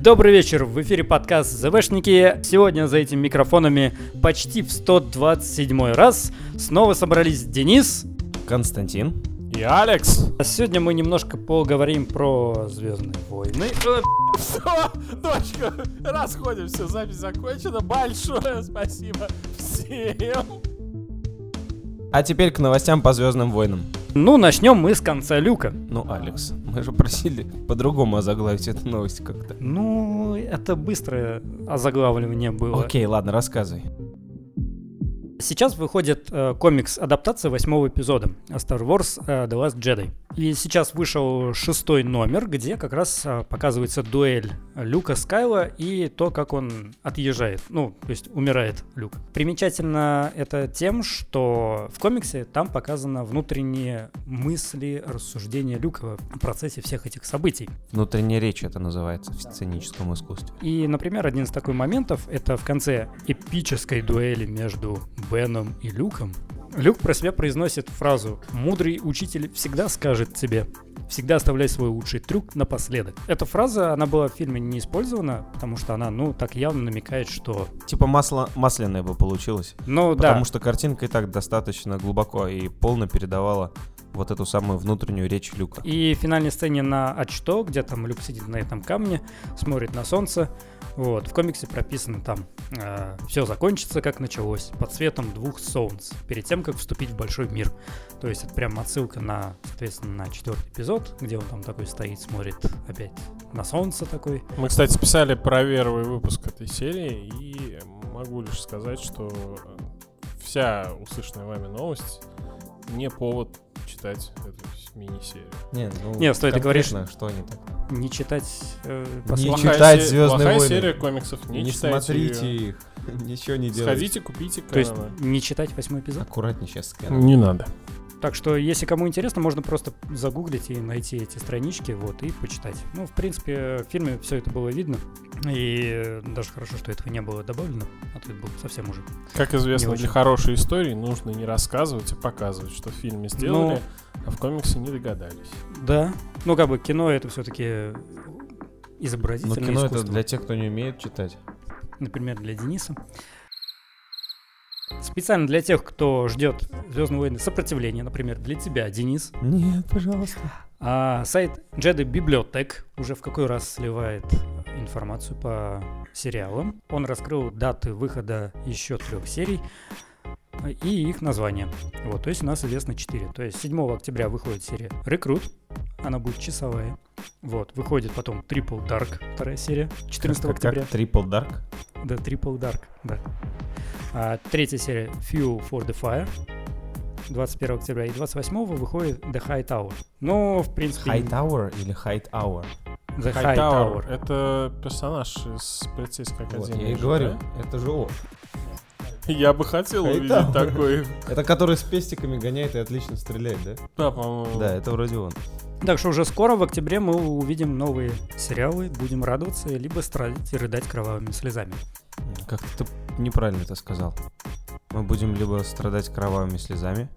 Добрый вечер, в эфире подкаст ЗВшники. Сегодня за этими микрофонами почти в 127 раз снова собрались Денис Константин. И Алекс. А сегодня мы немножко поговорим про Звездные войны. Все, дочка, расходимся, запись закончена. Большое спасибо всем. А теперь к новостям по Звездным войнам. Ну, начнем мы с конца люка. Ну, Алекс, мы же просили по-другому озаглавить эту новость как-то. Ну, это быстрое озаглавливание было. Окей, ладно, рассказывай. Сейчас выходит э, комикс-адаптация восьмого эпизода Star Wars э, The Last Jedi. И сейчас вышел шестой номер, где как раз э, показывается дуэль Люка Скайла и то, как он отъезжает. Ну, то есть умирает Люк. Примечательно это тем, что в комиксе там показаны внутренние мысли, рассуждения Люка в процессе всех этих событий. Внутренняя речь это называется в сценическом искусстве. И, например, один из таких моментов это в конце эпической дуэли между Беном и Люком. Люк про себя произносит фразу «Мудрый учитель всегда скажет тебе, всегда оставляй свой лучший трюк напоследок». Эта фраза, она была в фильме не использована, потому что она, ну, так явно намекает, что... Типа масло масляное бы получилось. Ну, Потому да, что картинка и так достаточно глубоко и полно передавала вот эту самую внутреннюю речь Люка. И в финальной сцене на «Ачто», где там Люк сидит на этом камне, смотрит на солнце, вот, в комиксе прописано там «Все закончится, как началось, под светом двух солнц, перед тем, как вступить в большой мир». То есть это прям отсылка на, соответственно, на четвертый эпизод, где он там такой стоит, смотрит опять на солнце такой. Мы, кстати, писали про первый выпуск этой серии, и могу лишь сказать, что вся услышанная вами новость не повод читать эту мини-серию. Не, ну, Не, стой, ты говоришь- что они так. Не читать э, Не читать «Звездные плохая войны». серия комиксов, не, Не, читайте смотрите её. их, ничего не делайте. Сходите, купите То есть не читать восьмой эпизод? Аккуратнее сейчас с Не надо. Так что, если кому интересно, можно просто загуглить и найти эти странички, вот, и почитать. Ну, в принципе, в фильме все это было видно, и даже хорошо, что этого не было добавлено, а то это было совсем уже. Как известно, Не для хорошей истории нужно не рассказывать, а показывать, что в фильме сделали, а в комиксе не догадались. Да, ну, как бы кино это все-таки Но изобразительное кино это искусство. для тех, кто не умеет читать. например, для Дениса. Специально для тех, кто ждет Звездные войны сопротивления, например, для тебя, Денис. Нет, пожалуйста. А сайт Jedi Библиотек уже в какой раз сливает информацию по сериалам. Он раскрыл даты выхода еще трех серий и их названия. Вот, то есть у нас известно 4. То есть 7 октября выходит серия Рекрут, она будет часовая. Вот, выходит потом Triple Dark, вторая серия, 14 Как- октября. Как Triple Dark? Да, Triple Dark, да. А, третья серия Fuel for the Fire. 21 октября и 28 выходит The High Tower. Ну, в принципе... High Tower или High Hour? The High, Хайтауэр Tower. — это персонаж из полицейской Вот, академии. я и же, говорю, да? это же он. Я бы хотел Хайтауэр. увидеть такой. Это который с пестиками гоняет и отлично стреляет, да? Да, по-моему. Да, это вроде он. Так что уже скоро, в октябре, мы увидим новые сериалы, будем радоваться, либо страдать и рыдать кровавыми слезами. Как-то ты неправильно это сказал. Мы будем либо страдать кровавыми слезами,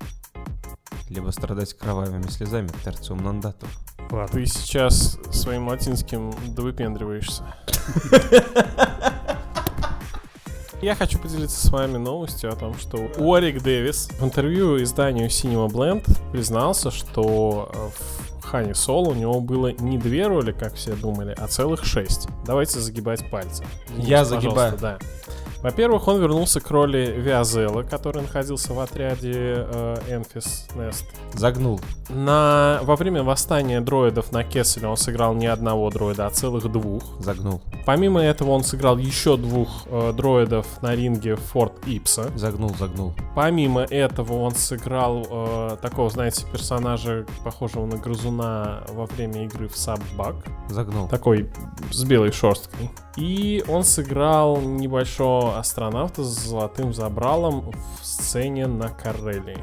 либо страдать кровавыми слезами терциум нон-датум. Ладно. Ты сейчас своим латинским довыпендриваешься. Я хочу поделиться с вами новостью о том, что Уорик Дэвис в интервью изданию Cinema Blend признался, что э, в Хане Соло у него было не две роли, как все думали, а целых шесть. Давайте загибать пальцы. Я Пожалуйста, загибаю. Да. Во-первых, он вернулся к роли Виазела, который находился в отряде э, Enfys Nest. Загнул. На... Во время восстания дроидов на Кесселе он сыграл не одного дроида, а целых двух. Загнул. Помимо этого он сыграл еще двух э, дроидов на ринге Форт Ипса. Загнул, загнул. Помимо этого он сыграл э, такого, знаете, персонажа, похожего на грызуна во время игры в Саббак. Загнул. Такой с белой шерсткой. И он сыграл небольшого астронавта с золотым забралом в сцене на Карелии.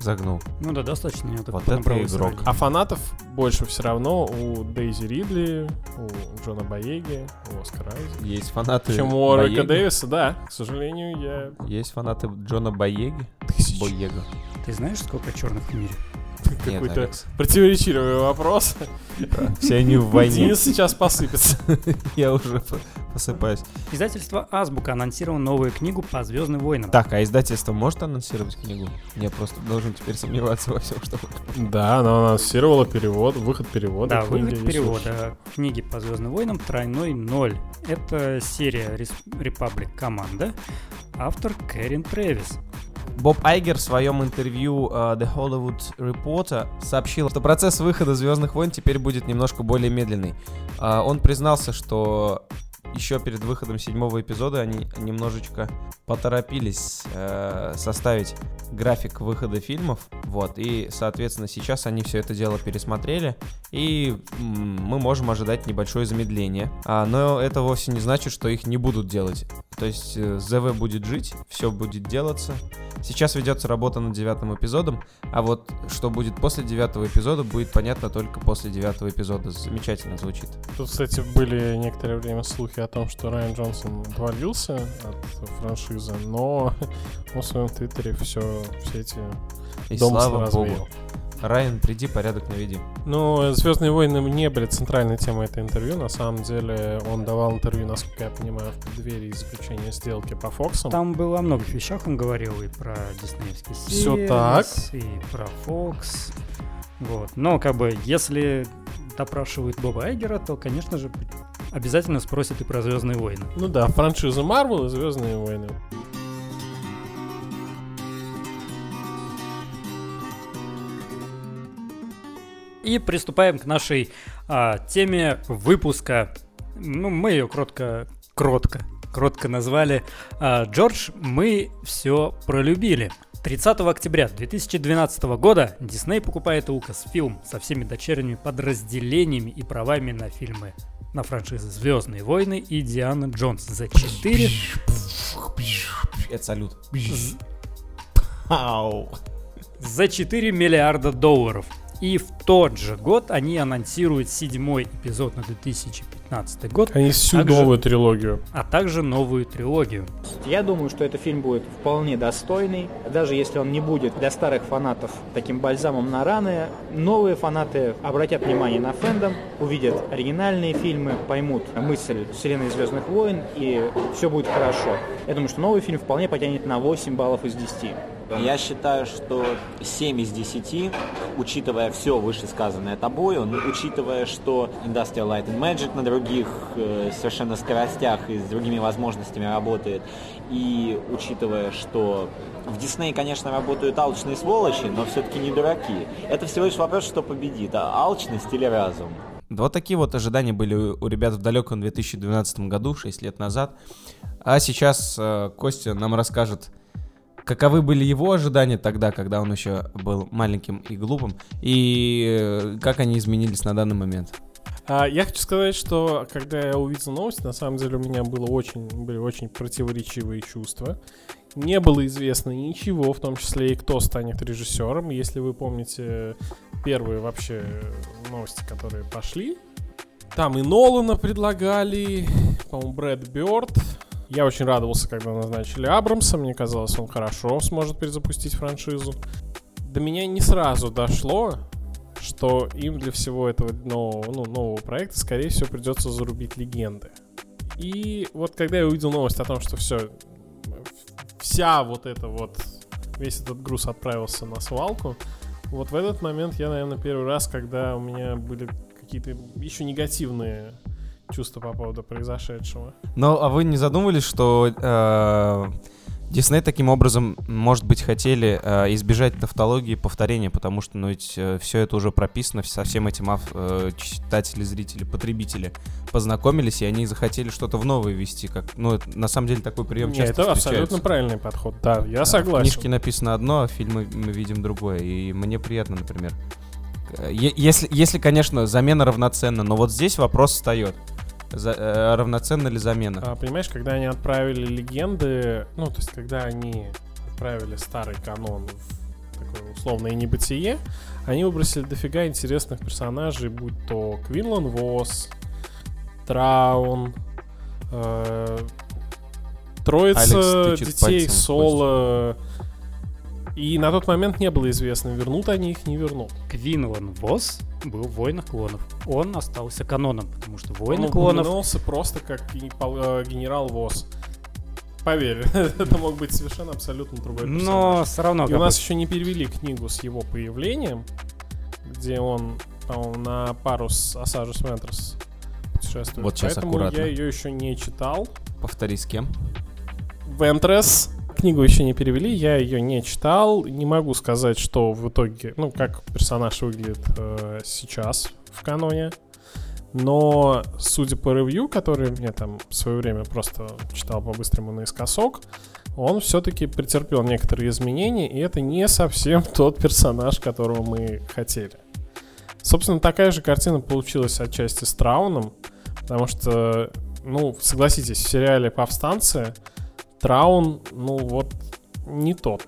Загнул. Ну да, достаточно. так Вот это игрок. А фанатов больше все равно у Дейзи Ридли, у Джона Боеги, у Оскара Айзека. Есть фанаты Чем у Рика. Дэвиса, да. К сожалению, я Есть фанаты Джона Боеги. тысячу. Боега. Ты знаешь, сколько черных в мире? какой-то противоречивый вопрос. Все они в войне. Денис сейчас посыпется. Я уже посыпаюсь. Издательство Азбука анонсировало новую книгу по Звездным войнам. Так, а издательство может анонсировать книгу? Я просто должен теперь сомневаться во всем, что Да, она анонсировала перевод, выход перевода. Да, выход перевода книги по Звездным войнам тройной ноль. Это серия Republic Команда. Автор Кэрин Трэвис. Боб Айгер в своем интервью э, The Hollywood Reporter сообщил, что процесс выхода Звездных войн теперь будет немножко более медленный. А, он признался, что еще перед выходом седьмого эпизода они немножечко поторопились э, составить график выхода фильмов, вот, и, соответственно, сейчас они все это дело пересмотрели, и мы можем ожидать небольшое замедление. А, но это вовсе не значит, что их не будут делать. То есть э, ЗВ будет жить, все будет делаться. Сейчас ведется работа над девятым эпизодом, а вот что будет после девятого эпизода, будет понятно только после девятого эпизода. Замечательно звучит. Тут, кстати, были некоторое время слухи о том, что Райан Джонсон отвалился от франшизы, но он в своем твиттере все, все эти И слава богу. Райан, приди, порядок наведи. Ну, Звездные войны не были центральной темой этого интервью. На самом деле, он давал интервью, насколько я понимаю, в преддверии заключения сделки по Фоксам. Там было о многих вещах, он говорил и про диснеевский Всё сервис, так. и про Fox. Вот. Но как бы, если допрашивают Боба Айгера, то, конечно же, обязательно спросят и про Звездные войны. Ну да, франшиза Марвел и Звездные войны. И приступаем к нашей а, теме выпуска. Ну, мы ее кротко, кротко, кротко назвали а, «Джордж, мы все пролюбили». 30 октября 2012 года Дисней покупает Lucasfilm со всеми дочерними подразделениями и правами на фильмы на франшизы «Звездные войны» и «Диана Джонс» за 4... Это салют. за 4 миллиарда долларов. И в тот же год они анонсируют седьмой эпизод на 2015 год, Они всю Также- новую трилогию. а также новую трилогию. Я думаю, что этот фильм будет вполне достойный, даже если он не будет для старых фанатов таким бальзамом на раны. Новые фанаты обратят внимание на фэндом, увидят оригинальные фильмы, поймут мысль вселенной Звездных войн, и все будет хорошо. Я думаю, что новый фильм вполне потянет на 8 баллов из 10. Я считаю, что 7 из 10, учитывая все вышесказанное тобой, он, учитывая, что Industrial Light and Magic на других э, совершенно скоростях и с другими возможностями работает, и учитывая, что в Дисней, конечно, работают алчные сволочи, но все-таки не дураки. Это всего лишь вопрос, что победит, а алчность или разум. Да вот такие вот ожидания были у у ребят в далеком 2012 году, 6 лет назад. А сейчас э, Костя нам расскажет, каковы были его ожидания тогда, когда он еще был маленьким и глупым, и э, как они изменились на данный момент. А, я хочу сказать, что когда я увидел новость, на самом деле у меня было очень, были очень противоречивые чувства. Не было известно ничего, в том числе и кто станет режиссером. Если вы помните первые вообще новости, которые пошли, там и Нолана предлагали, по-моему, Брэд Бёрд. Я очень радовался, когда назначили Абрамса. Мне казалось, он хорошо сможет перезапустить франшизу. До меня не сразу дошло, что им для всего этого нового, ну, нового проекта, скорее всего, придется зарубить легенды. И вот когда я увидел новость о том, что все, вся вот эта вот, весь этот груз отправился на свалку, вот в этот момент я, наверное, первый раз, когда у меня были какие-то еще негативные чувства по поводу произошедшего. Ну, а вы не задумывались, что э, Дисней таким образом, может быть, хотели э, избежать тавтологии и повторения, потому что, ну, ведь все это уже прописано, со всем этим ав- э, читатели, зрители, потребители познакомились, и они захотели что-то в новое ввести, как, ну, это, на самом деле такой прием Не, часто это встречается. абсолютно правильный подход. Да, я В согласен. книжке написано одно, а в фильме мы видим другое. И мне приятно, например. Э, Если, если, конечно, замена равноценна, но вот здесь вопрос встает. За- э, равноценна ли замена? А, понимаешь, когда они отправили легенды, ну, то есть, когда они отправили старый канон в такое условное небытие, они выбросили дофига интересных персонажей, будь то Квинлан Вос, Траун, э, Алекс троица тычет детей пальцем Соло, И на тот момент не было известно, вернут они их, не вернут. Квинлан Восс был в «Войнах клонов». Он остался каноном, потому что «Войны Он клонов» упомянулся просто как э, генерал ВОЗ. Поверь, это мог быть совершенно абсолютно другой персонаж. но все равно... И у нас еще не перевели книгу с его появлением, где он, по-моему, на пару с Осажус Вентрес путешествует. Вот щас Поэтому аккуратно. я ее еще не читал. Повтори с кем? Вентрес. Книгу еще не перевели, я ее не читал. Не могу сказать, что в итоге, ну, как персонаж выглядит э, сейчас в каноне. Но, судя по ревью, который мне там в свое время просто читал по-быстрому наискосок, он все-таки претерпел некоторые изменения, и это не совсем тот персонаж, которого мы хотели. Собственно, такая же картина получилась отчасти с Трауном, потому что, ну, согласитесь, в сериале «Повстанцы» Траун, ну вот, не тот.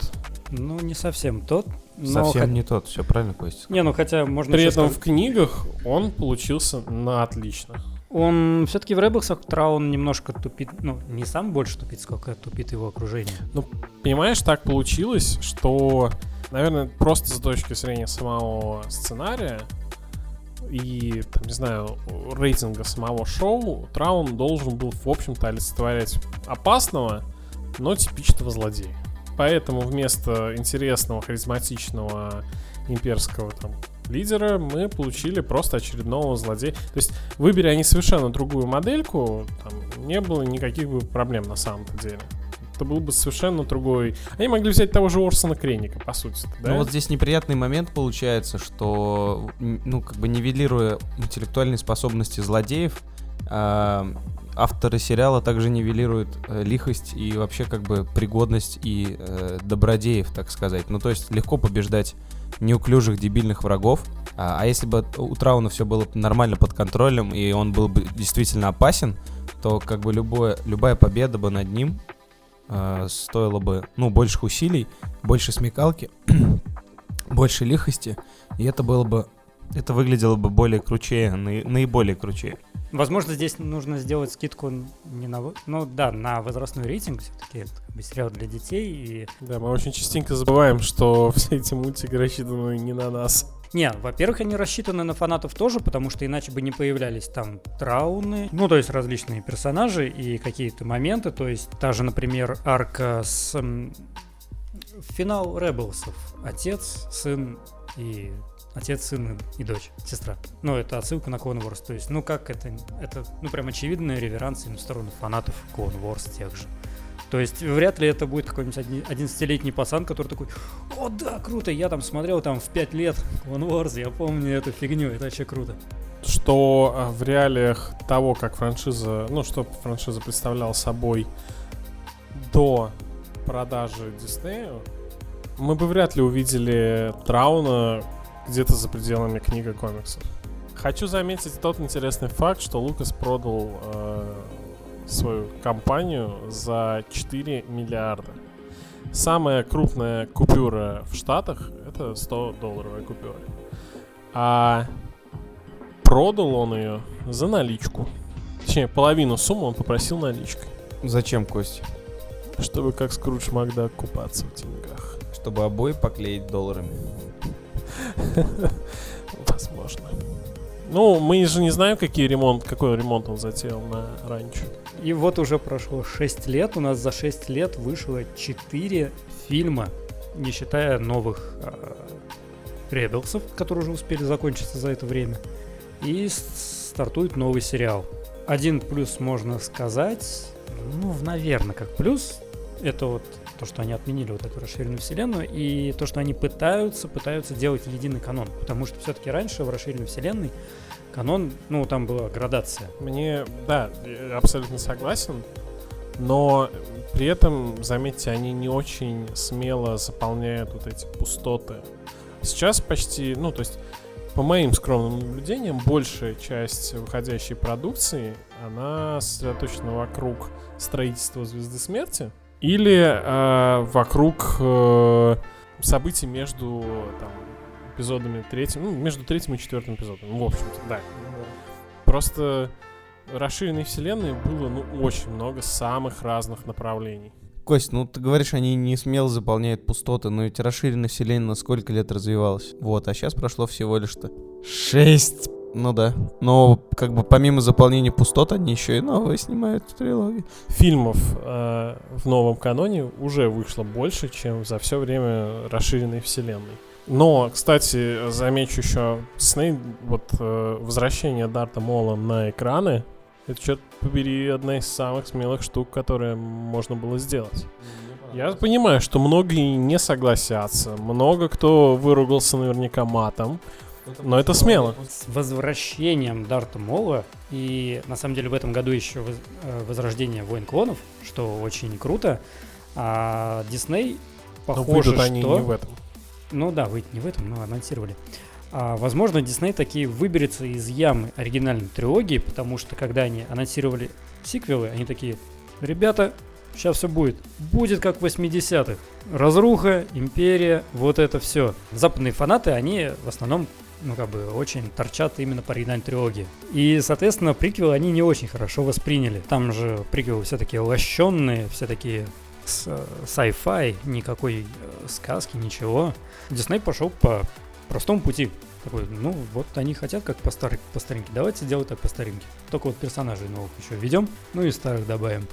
Ну, не совсем тот. но Совсем хо- не тот, все правильно, Костя. Не, ну хотя можно При этом сказать- в книгах он получился на отлично. Он все-таки в Ребелсах Траун немножко тупит, ну, не сам больше тупит, сколько тупит его окружение. Понимаешь, так получилось, что, наверное, просто с точки зрения самого сценария и, там, не знаю, рейтинга самого шоу, Траун должен был, в общем-то, олицетворять опасного, но типичного злодея. Поэтому вместо интересного, харизматичного имперского там лидера мы получили просто очередного злодея. То есть, выбери они совершенно другую модельку, там не было никаких бы проблем на самом-то деле. Это был бы совершенно другой... Они могли взять того же Орсона Кренника, по сути. Да? Ну вот здесь неприятный момент получается, что, ну, как бы нивелируя интеллектуальные способности злодеев, а, авторы сериала также нивелируют э, лихость и вообще как бы пригодность и э, добродеев, так сказать. Ну, то есть легко побеждать неуклюжих дебильных врагов. А, а если бы у Трауна все было нормально под контролем и он был бы действительно опасен, то как бы любое, любая победа бы над ним э, стоила бы, ну, больших усилий, больше смекалки, больше лихости, и это было бы, это выглядело бы более кручее, наи- наиболее кручее. Возможно, здесь нужно сделать скидку не на... Ну да, на возрастной рейтинг все-таки. Это как бы сериал для детей. И... Да, мы очень частенько забываем, что все эти мультики рассчитаны не на нас. Не, во-первых, они рассчитаны на фанатов тоже, потому что иначе бы не появлялись там трауны, ну, то есть различные персонажи и какие-то моменты, то есть та же, например, арка с м, финал Ребелсов. Отец, сын и отец, сын и дочь, сестра. Ну, это отсылка на Clone Wars, то есть, ну, как это, это, ну, прям очевидная реверанс в сторону фанатов Clone Wars тех же. То есть вряд ли это будет какой-нибудь одни- 11-летний пацан, который такой, о, да, круто, я там смотрел там в 5 лет Clone Wars, я помню эту фигню, это вообще круто. Что а, в реалиях того, как франшиза, ну, что франшиза представляла собой до продажи Диснею, мы бы вряд ли увидели Трауна где-то за пределами книга комиксов. Хочу заметить тот интересный факт, что Лукас продал э, свою компанию за 4 миллиарда. Самая крупная купюра в Штатах это 100 долларовая купюра. А продал он ее за наличку. Точнее, половину суммы он попросил наличкой. Зачем, Костя? Чтобы как Скрудж Макдак купаться в деньгах. Чтобы обои поклеить долларами. Возможно. Ну, мы же не знаем, какие ремонт, какой ремонт он затеял на ранчо. И вот уже прошло 6 лет, у нас за 6 лет вышло 4 фильма, не считая новых Ребелсов, которые уже успели закончиться за это время. И стартует новый сериал. Один плюс можно сказать, ну, наверное, как плюс, это вот то, что они отменили вот эту расширенную вселенную, и то, что они пытаются, пытаются делать единый канон. Потому что все-таки раньше в расширенной вселенной канон, ну, там была градация. Мне, да, абсолютно согласен. Но при этом, заметьте, они не очень смело заполняют вот эти пустоты. Сейчас почти, ну, то есть, по моим скромным наблюдениям, большая часть выходящей продукции, она сосредоточена вокруг строительства Звезды Смерти или э, вокруг э, событий между там, эпизодами третьим, ну, между третьим и четвертым эпизодом. Ну, в общем-то, да. Просто расширенной вселенной было, ну, очень много самых разных направлений. Кость, ну ты говоришь, они не смело заполняют пустоты, но ведь расширенная вселенная на сколько лет развивалась. Вот, а сейчас прошло всего лишь-то шесть. Ну да. Но как бы помимо заполнения пустот, они еще и новые снимают трилогии. Фильмов э, в новом каноне уже вышло больше, чем за все время расширенной вселенной. Но, кстати, замечу еще Дисней, вот э, возвращение Дарта Мола на экраны, это, черт побери, одна из самых смелых штук, которые можно было сделать. Я понимаю, что многие не согласятся, много кто выругался наверняка матом, но это смело. С возвращением Дарта Мола и на самом деле в этом году еще э, возрождение Войн Клонов, что очень круто. А Дисней Но похоже, выйдут они что... не в этом. Ну да, выйти не в этом, но анонсировали. А, возможно, Дисней таки выберется из ямы оригинальной трилогии, потому что когда они анонсировали сиквелы, они такие, ребята, сейчас все будет. Будет как в 80-х. Разруха, империя, вот это все. Западные фанаты, они в основном ну, как бы, очень торчат именно по оригинальной трилогии. И, соответственно, приквелы они не очень хорошо восприняли. Там же приквелы все такие лощенные, все такие э, sci-fi, никакой э, сказки, ничего. Дисней пошел по простому пути. Такой, ну, вот они хотят как по, старой, по старинке, давайте сделать так по старинке. Только вот персонажей новых еще введем, ну и старых добавим.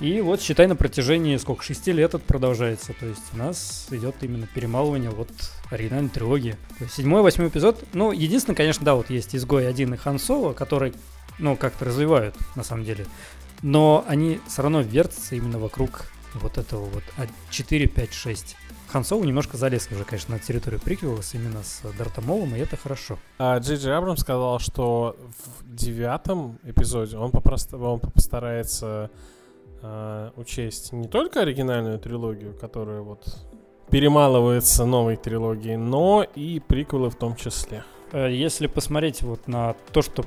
И вот, считай, на протяжении, сколько, шести лет это продолжается. То есть у нас идет именно перемалывание вот оригинальной трилогии. Седьмой, восьмой эпизод. Ну, единственное, конечно, да, вот есть Изгой один и Хан Соло, которые, ну, как-то развивают, на самом деле. Но они все равно вертятся именно вокруг вот этого вот а 4, 5, 6. Хан Соло немножко залез уже, конечно, на территорию приквелов именно с Дартом Молом, и это хорошо. А Джей Джей Абрам сказал, что в девятом эпизоде он, попрост- он постарается э, учесть не только оригинальную трилогию, которая вот перемалывается новой трилогией, но и приквелы в том числе. Э, Если посмотреть вот на то, что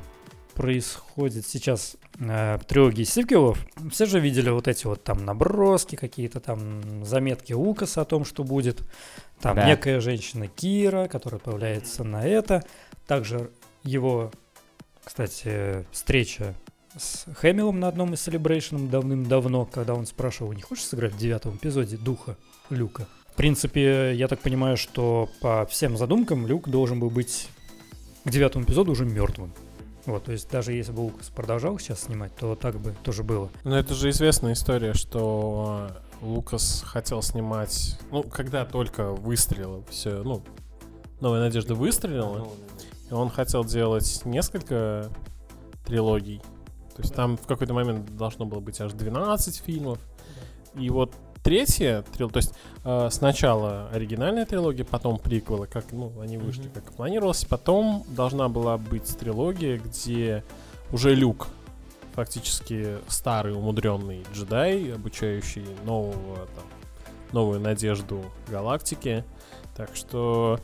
происходит сейчас э, в трилогии сиквелов, все же видели вот эти вот там наброски, какие-то там заметки Лукаса о том, что будет. Там Да. некая женщина Кира, которая появляется на это. Также его, кстати, встреча с Хэмиллом на одном из Celebration давным-давно, когда он спрашивал, не хочешь сыграть в девятом эпизоде духа Люка? В принципе, я так понимаю, что по всем задумкам Люк должен был быть к девятому эпизоду уже мертвым. Вот, то есть даже если бы Лукас продолжал сейчас снимать, то так бы тоже было. Но это же известная история, что э, Лукас хотел снимать, ну, когда только выстрелило все, ну, Новая Надежда выстрелила, и он хотел делать несколько трилогий. То есть там в какой-то момент должно было быть аж 12 фильмов. И вот третья трилогия, то есть э, сначала оригинальная трилогия, потом приквелы, как ну, они вышли, Мгм. как и планировалось. Потом должна была быть трилогия, где уже Люк, фактически старый умудренный джедай, обучающий нового, там, новую надежду галактики. Так что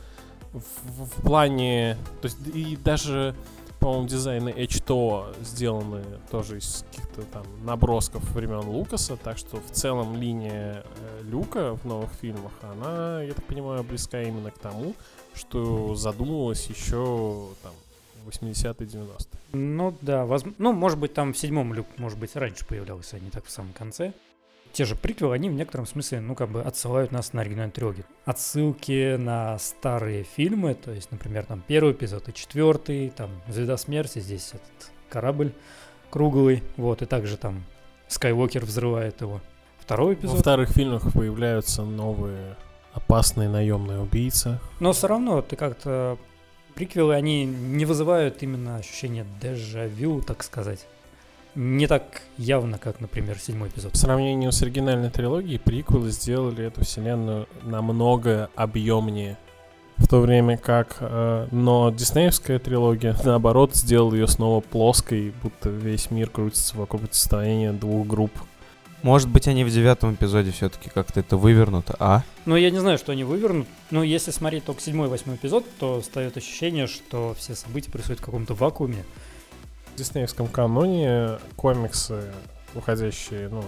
в- в плане... То есть и даже, по-моему, дизайны H2 сделаны тоже из каких-то там набросков времен Лукаса, так что в целом линия э, Люка в новых фильмах, она, я так понимаю, близка именно к тому, что задумывалось еще там 80-е, 90-е. Ну да, возм- ну может быть там в седьмом Люк, может быть, раньше появлялся, а не так в самом конце. Те же приквелы, они в некотором смысле, ну как бы отсылают нас на оригинальную трилогию. Отсылки на старые фильмы, то есть, например, там первый эпизод и четвертый, там Звезда смерти, здесь этот корабль круглый, вот, и также там Скайуокер взрывает его. Второй Во эпизод. вторых фильмах появляются новые опасные наемные убийцы. Но все равно ты как-то приквелы, они не вызывают именно ощущение дежавю, так сказать. Не так явно, как, например, седьмой эпизод. По сравнению с оригинальной трилогией, приквелы сделали эту вселенную намного объемнее. В то время как, э, но диснеевская трилогия, наоборот, сделала ее снова плоской, будто весь мир крутится вокруг противостояния двух групп. Может быть, они в девятом эпизоде все-таки как-то это вывернуто, а? Но я не знаю, что они вывернут. Но если смотреть только седьмой и восьмой эпизод, то встает ощущение, что все события происходят в каком-то вакууме. Диснеевском каноне комиксы, уходящие, ну,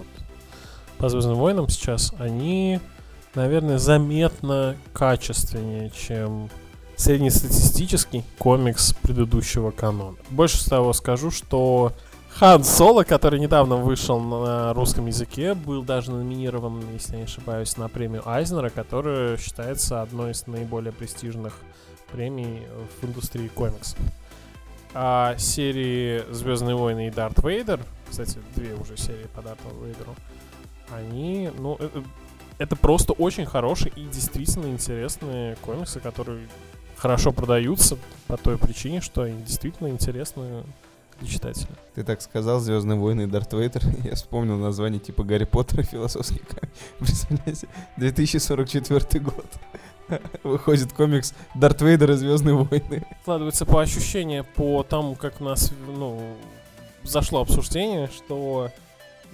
по Звездным войнам сейчас, они, наверное, заметно качественнее, чем среднестатистический комикс предыдущего канона. Больше того скажу, что Хан Соло, который недавно вышел на русском языке, был даже номинирован, если не ошибаюсь, на премию Айзнера, которая считается одной из наиболее престижных премий в индустрии комикс. А серии Звездные войны и Дарт Вейдер, кстати, две уже серии по Дарту Вейдеру, они, ну, это, это просто очень хорошие и действительно интересные комиксы, которые хорошо продаются по той причине, что они действительно интересны для читателя. Ты так сказал, Звездные войны и Дарт Вейдер. Я вспомнил название типа Гарри Поттера философский камень. Представляете? 2044 год. Выходит комикс Дарт Вейдер и Звездные войны. Складывается по ощущению, по тому, как у нас, ну, зашло обсуждение, что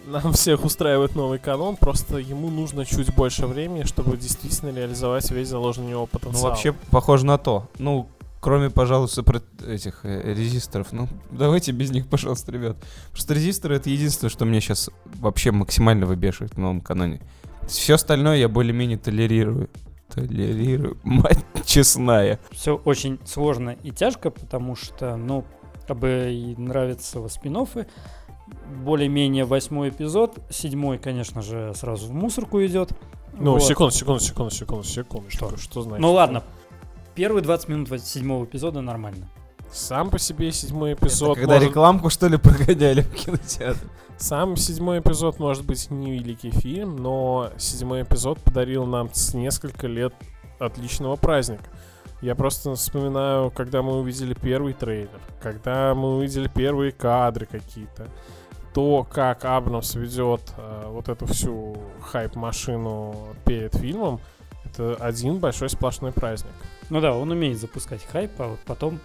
нам всех устраивает новый канон, просто ему нужно чуть больше времени, чтобы действительно реализовать весь заложенный в него Ну, потенциал. вообще, похоже на то. Ну, кроме, пожалуй, сопро- этих э, резисторов. Ну, давайте без них, пожалуйста, ребят. Просто резисторы — это единственное, что мне сейчас вообще максимально выбешивает в новом каноне. Все остальное я более-менее толерирую. Толерирую. Мать честная. Все очень сложно и тяжко, потому что, ну, как бы и нравятся спин Более-менее восьмой эпизод. Седьмой, конечно же, сразу в мусорку идет. Ну, Вот. секунду, секунду, секунду, секунду, секунду. Что, что значит? Ну ладно. Первые 20 минут седьмого эпизода нормально. Сам по себе седьмой Это эпизод когда может- рекламку, что ли, прогоняли в кинотеатре. Сам седьмой эпизод может быть не великий фильм, но седьмой эпизод подарил нам несколько лет отличного праздника. Я просто вспоминаю, когда мы увидели первый трейлер, когда мы увидели первые кадры какие-то, то, как Абрамс ведет э, вот эту всю хайп-машину перед фильмом, это один большой сплошной праздник. Ну да, он умеет запускать хайп, а вот потом...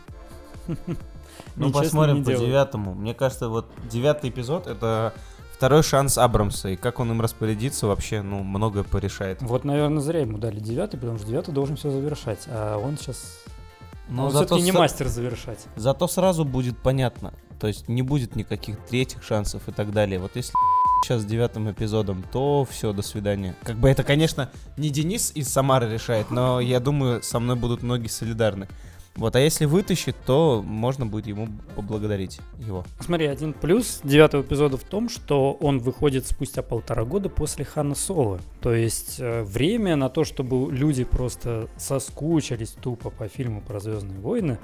Ну, нечестно посмотрим по делает. девятому. Мне кажется, вот девятый эпизод — это второй шанс Абрамса. И как он им распорядится, вообще, ну, многое порешает. Вот, наверное, зря ему дали девятый, потому что девятый должен все завершать, а он сейчас... Но он зато не са- мастер завершать. Зато сразу будет понятно. То есть не будет никаких третьих шансов и так далее. Вот если сейчас с девятым эпизодом, то все, до свидания. Как бы это, конечно, не Денис из Самары решает, но я думаю, со мной будут многие солидарны. Вот, а если вытащит, то можно будет ему поблагодарить его. Смотри, один плюс девятого эпизода в том, что он выходит спустя полтора года после Хана Соло. То есть э, время на то, чтобы люди просто соскучились тупо по фильму про Звездные войны,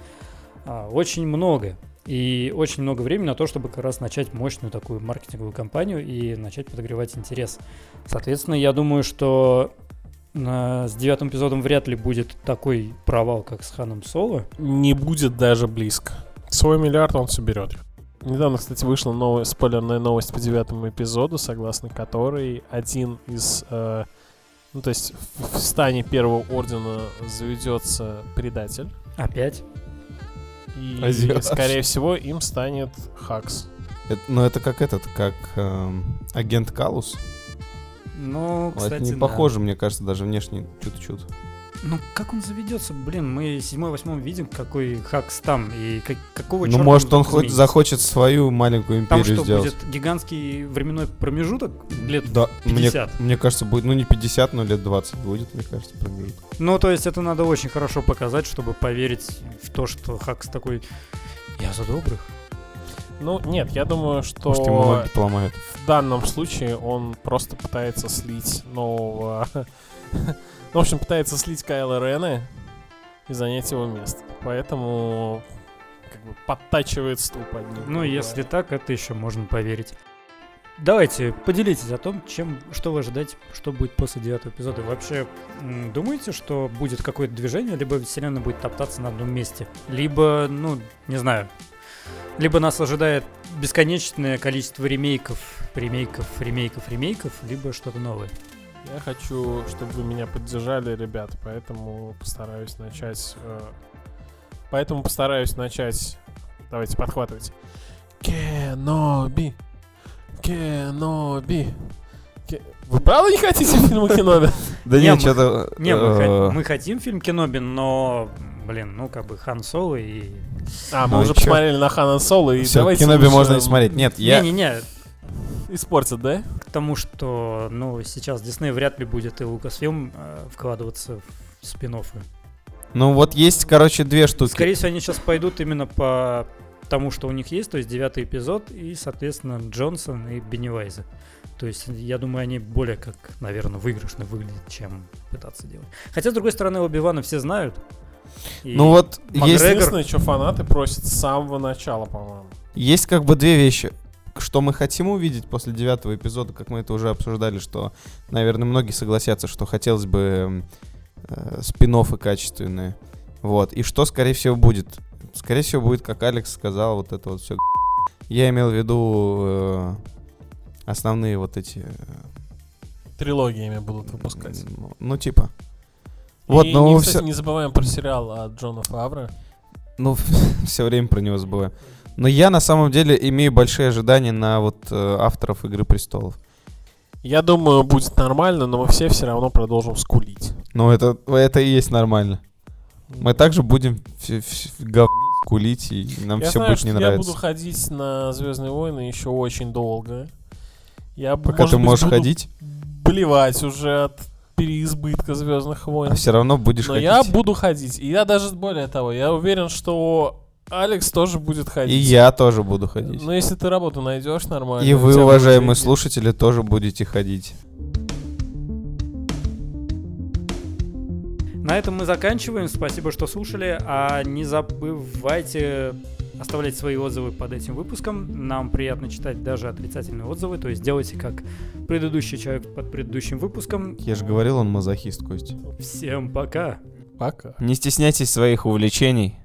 а, очень много. И очень много времени на то, чтобы как раз начать мощную такую маркетинговую кампанию и начать подогревать интерес. Соответственно, я думаю, что с девятым эпизодом вряд ли будет такой провал, как с Ханом Соло. Не будет даже близко. Свой миллиард он соберет. Недавно, кстати, вышла новая спойлерная новость по девятому эпизоду, согласно которой один из... э, ну, то есть в, в стане первого ордена заведется предатель. Опять. И, Азиат. скорее всего, им станет Хакс. Это, ну, это как этот, как эм, агент Калус. Ну, Вот кстати, не да. похоже, мне кажется, даже внешне чуть-чуть. Ну, как он заведется? Блин, мы седьмой, восьмой видим, какой хакс там, и как- какого Ну, может, он хоть захочет свою маленькую Там империю что, сделать. будет гигантский временной промежуток лет Да, мне, 50? мне кажется, будет, ну не 50, но лет 20 будет, мне кажется, промежуток. Ну, то есть это надо очень хорошо показать, чтобы поверить в то, что Хакс такой, я за добрых. Ну, нет, я думаю, что Может, ему ноги поломают. в данном случае он просто пытается слить нового... Ну, в общем, пытается слить Кайла Рена и занять его место. Поэтому как бы подтачивает стул под ним. Ну, если так, это еще можно поверить. Давайте, поделитесь о том, чем, что вы ожидаете, что будет после девятого эпизода. Вы Вообще, думаете, что будет какое-то движение, либо вселенная будет топтаться на одном месте? Либо, ну, не знаю, либо нас ожидает бесконечное количество ремейков, ремейков, ремейков, ремейков, либо что-то новое. Я хочу, чтобы вы меня поддержали, ребят, поэтому постараюсь начать... э, Поэтому постараюсь начать... Давайте, подхватывайте. Кеноби. Кеноби. Ке- Вы правда не хотите фильма Кеноби? Да Не, нет, что-то... Не, мы, э, хо- мы хотим фильм Кеноби, но, блин, ну, как бы Хан Соло и... А, мы Ну уже чё? посмотрели на Хана Соло, и всё, давайте Киноби лучше можно не смотреть. Нет, я... Не-не-не, Испортят, да? к тому, что, ну, сейчас Дисней вряд ли будет и Лукасфилм э, вкладываться в спин Ну вот есть, короче, две штуки. Скорее всего, они сейчас пойдут именно по тому, что у них есть, то есть девятый эпизод и, соответственно, Джонсон и Беннивайза. То есть, я думаю, они более как, наверное, выигрышно выглядят, чем пытаться делать. Хотя, с другой стороны, Оби-Вана все знают. И Ну вот есть, Единственное, что фанаты просят с самого начала, по-моему. есть как бы две вещи. Что мы хотим увидеть после девятого эпизода, как мы это уже обсуждали, что, наверное, многие согласятся, что хотелось бы э, спин качественные. Вот. И что, скорее всего, будет? Скорее всего, будет, как Алекс сказал, вот это вот все. Я имел в виду э, основные вот эти... э, Трилогиями будут выпускать. м, Ну, типа. Вот, и, но и, мы кстати, всё- не забываем про сериал от Джона Фавра. Ну, все время про него забываю. Но я на самом деле имею большие ожидания на вот э, авторов Игры престолов. Я думаю, будет нормально, но мы все все равно продолжим скулить. Ну, это, это и есть нормально. Мы также будем говнить, кулить, и нам я все знаю, будет не я нравиться. буду ходить на Звездные войны еще очень долго. Я, Пока может ты быть, можешь буду ходить, блевать уже от переизбытка Звездных войн. а все равно будешь Но ходить. я буду ходить. И я даже более того, я уверен, что Алекс тоже будет ходить. И я тоже буду ходить. Но если ты работу найдешь нормально. И вы, будет уважаемые деньги. слушатели, тоже будете ходить. На этом мы заканчиваем. Спасибо, что слушали. А не забывайте оставлять свои отзывы под этим выпуском. Нам приятно читать даже отрицательные отзывы. То есть делайте как предыдущий человек под предыдущим выпуском. Я же говорил, он мазохист, Кость. Всем пока! Пока. Не стесняйтесь своих увлечений.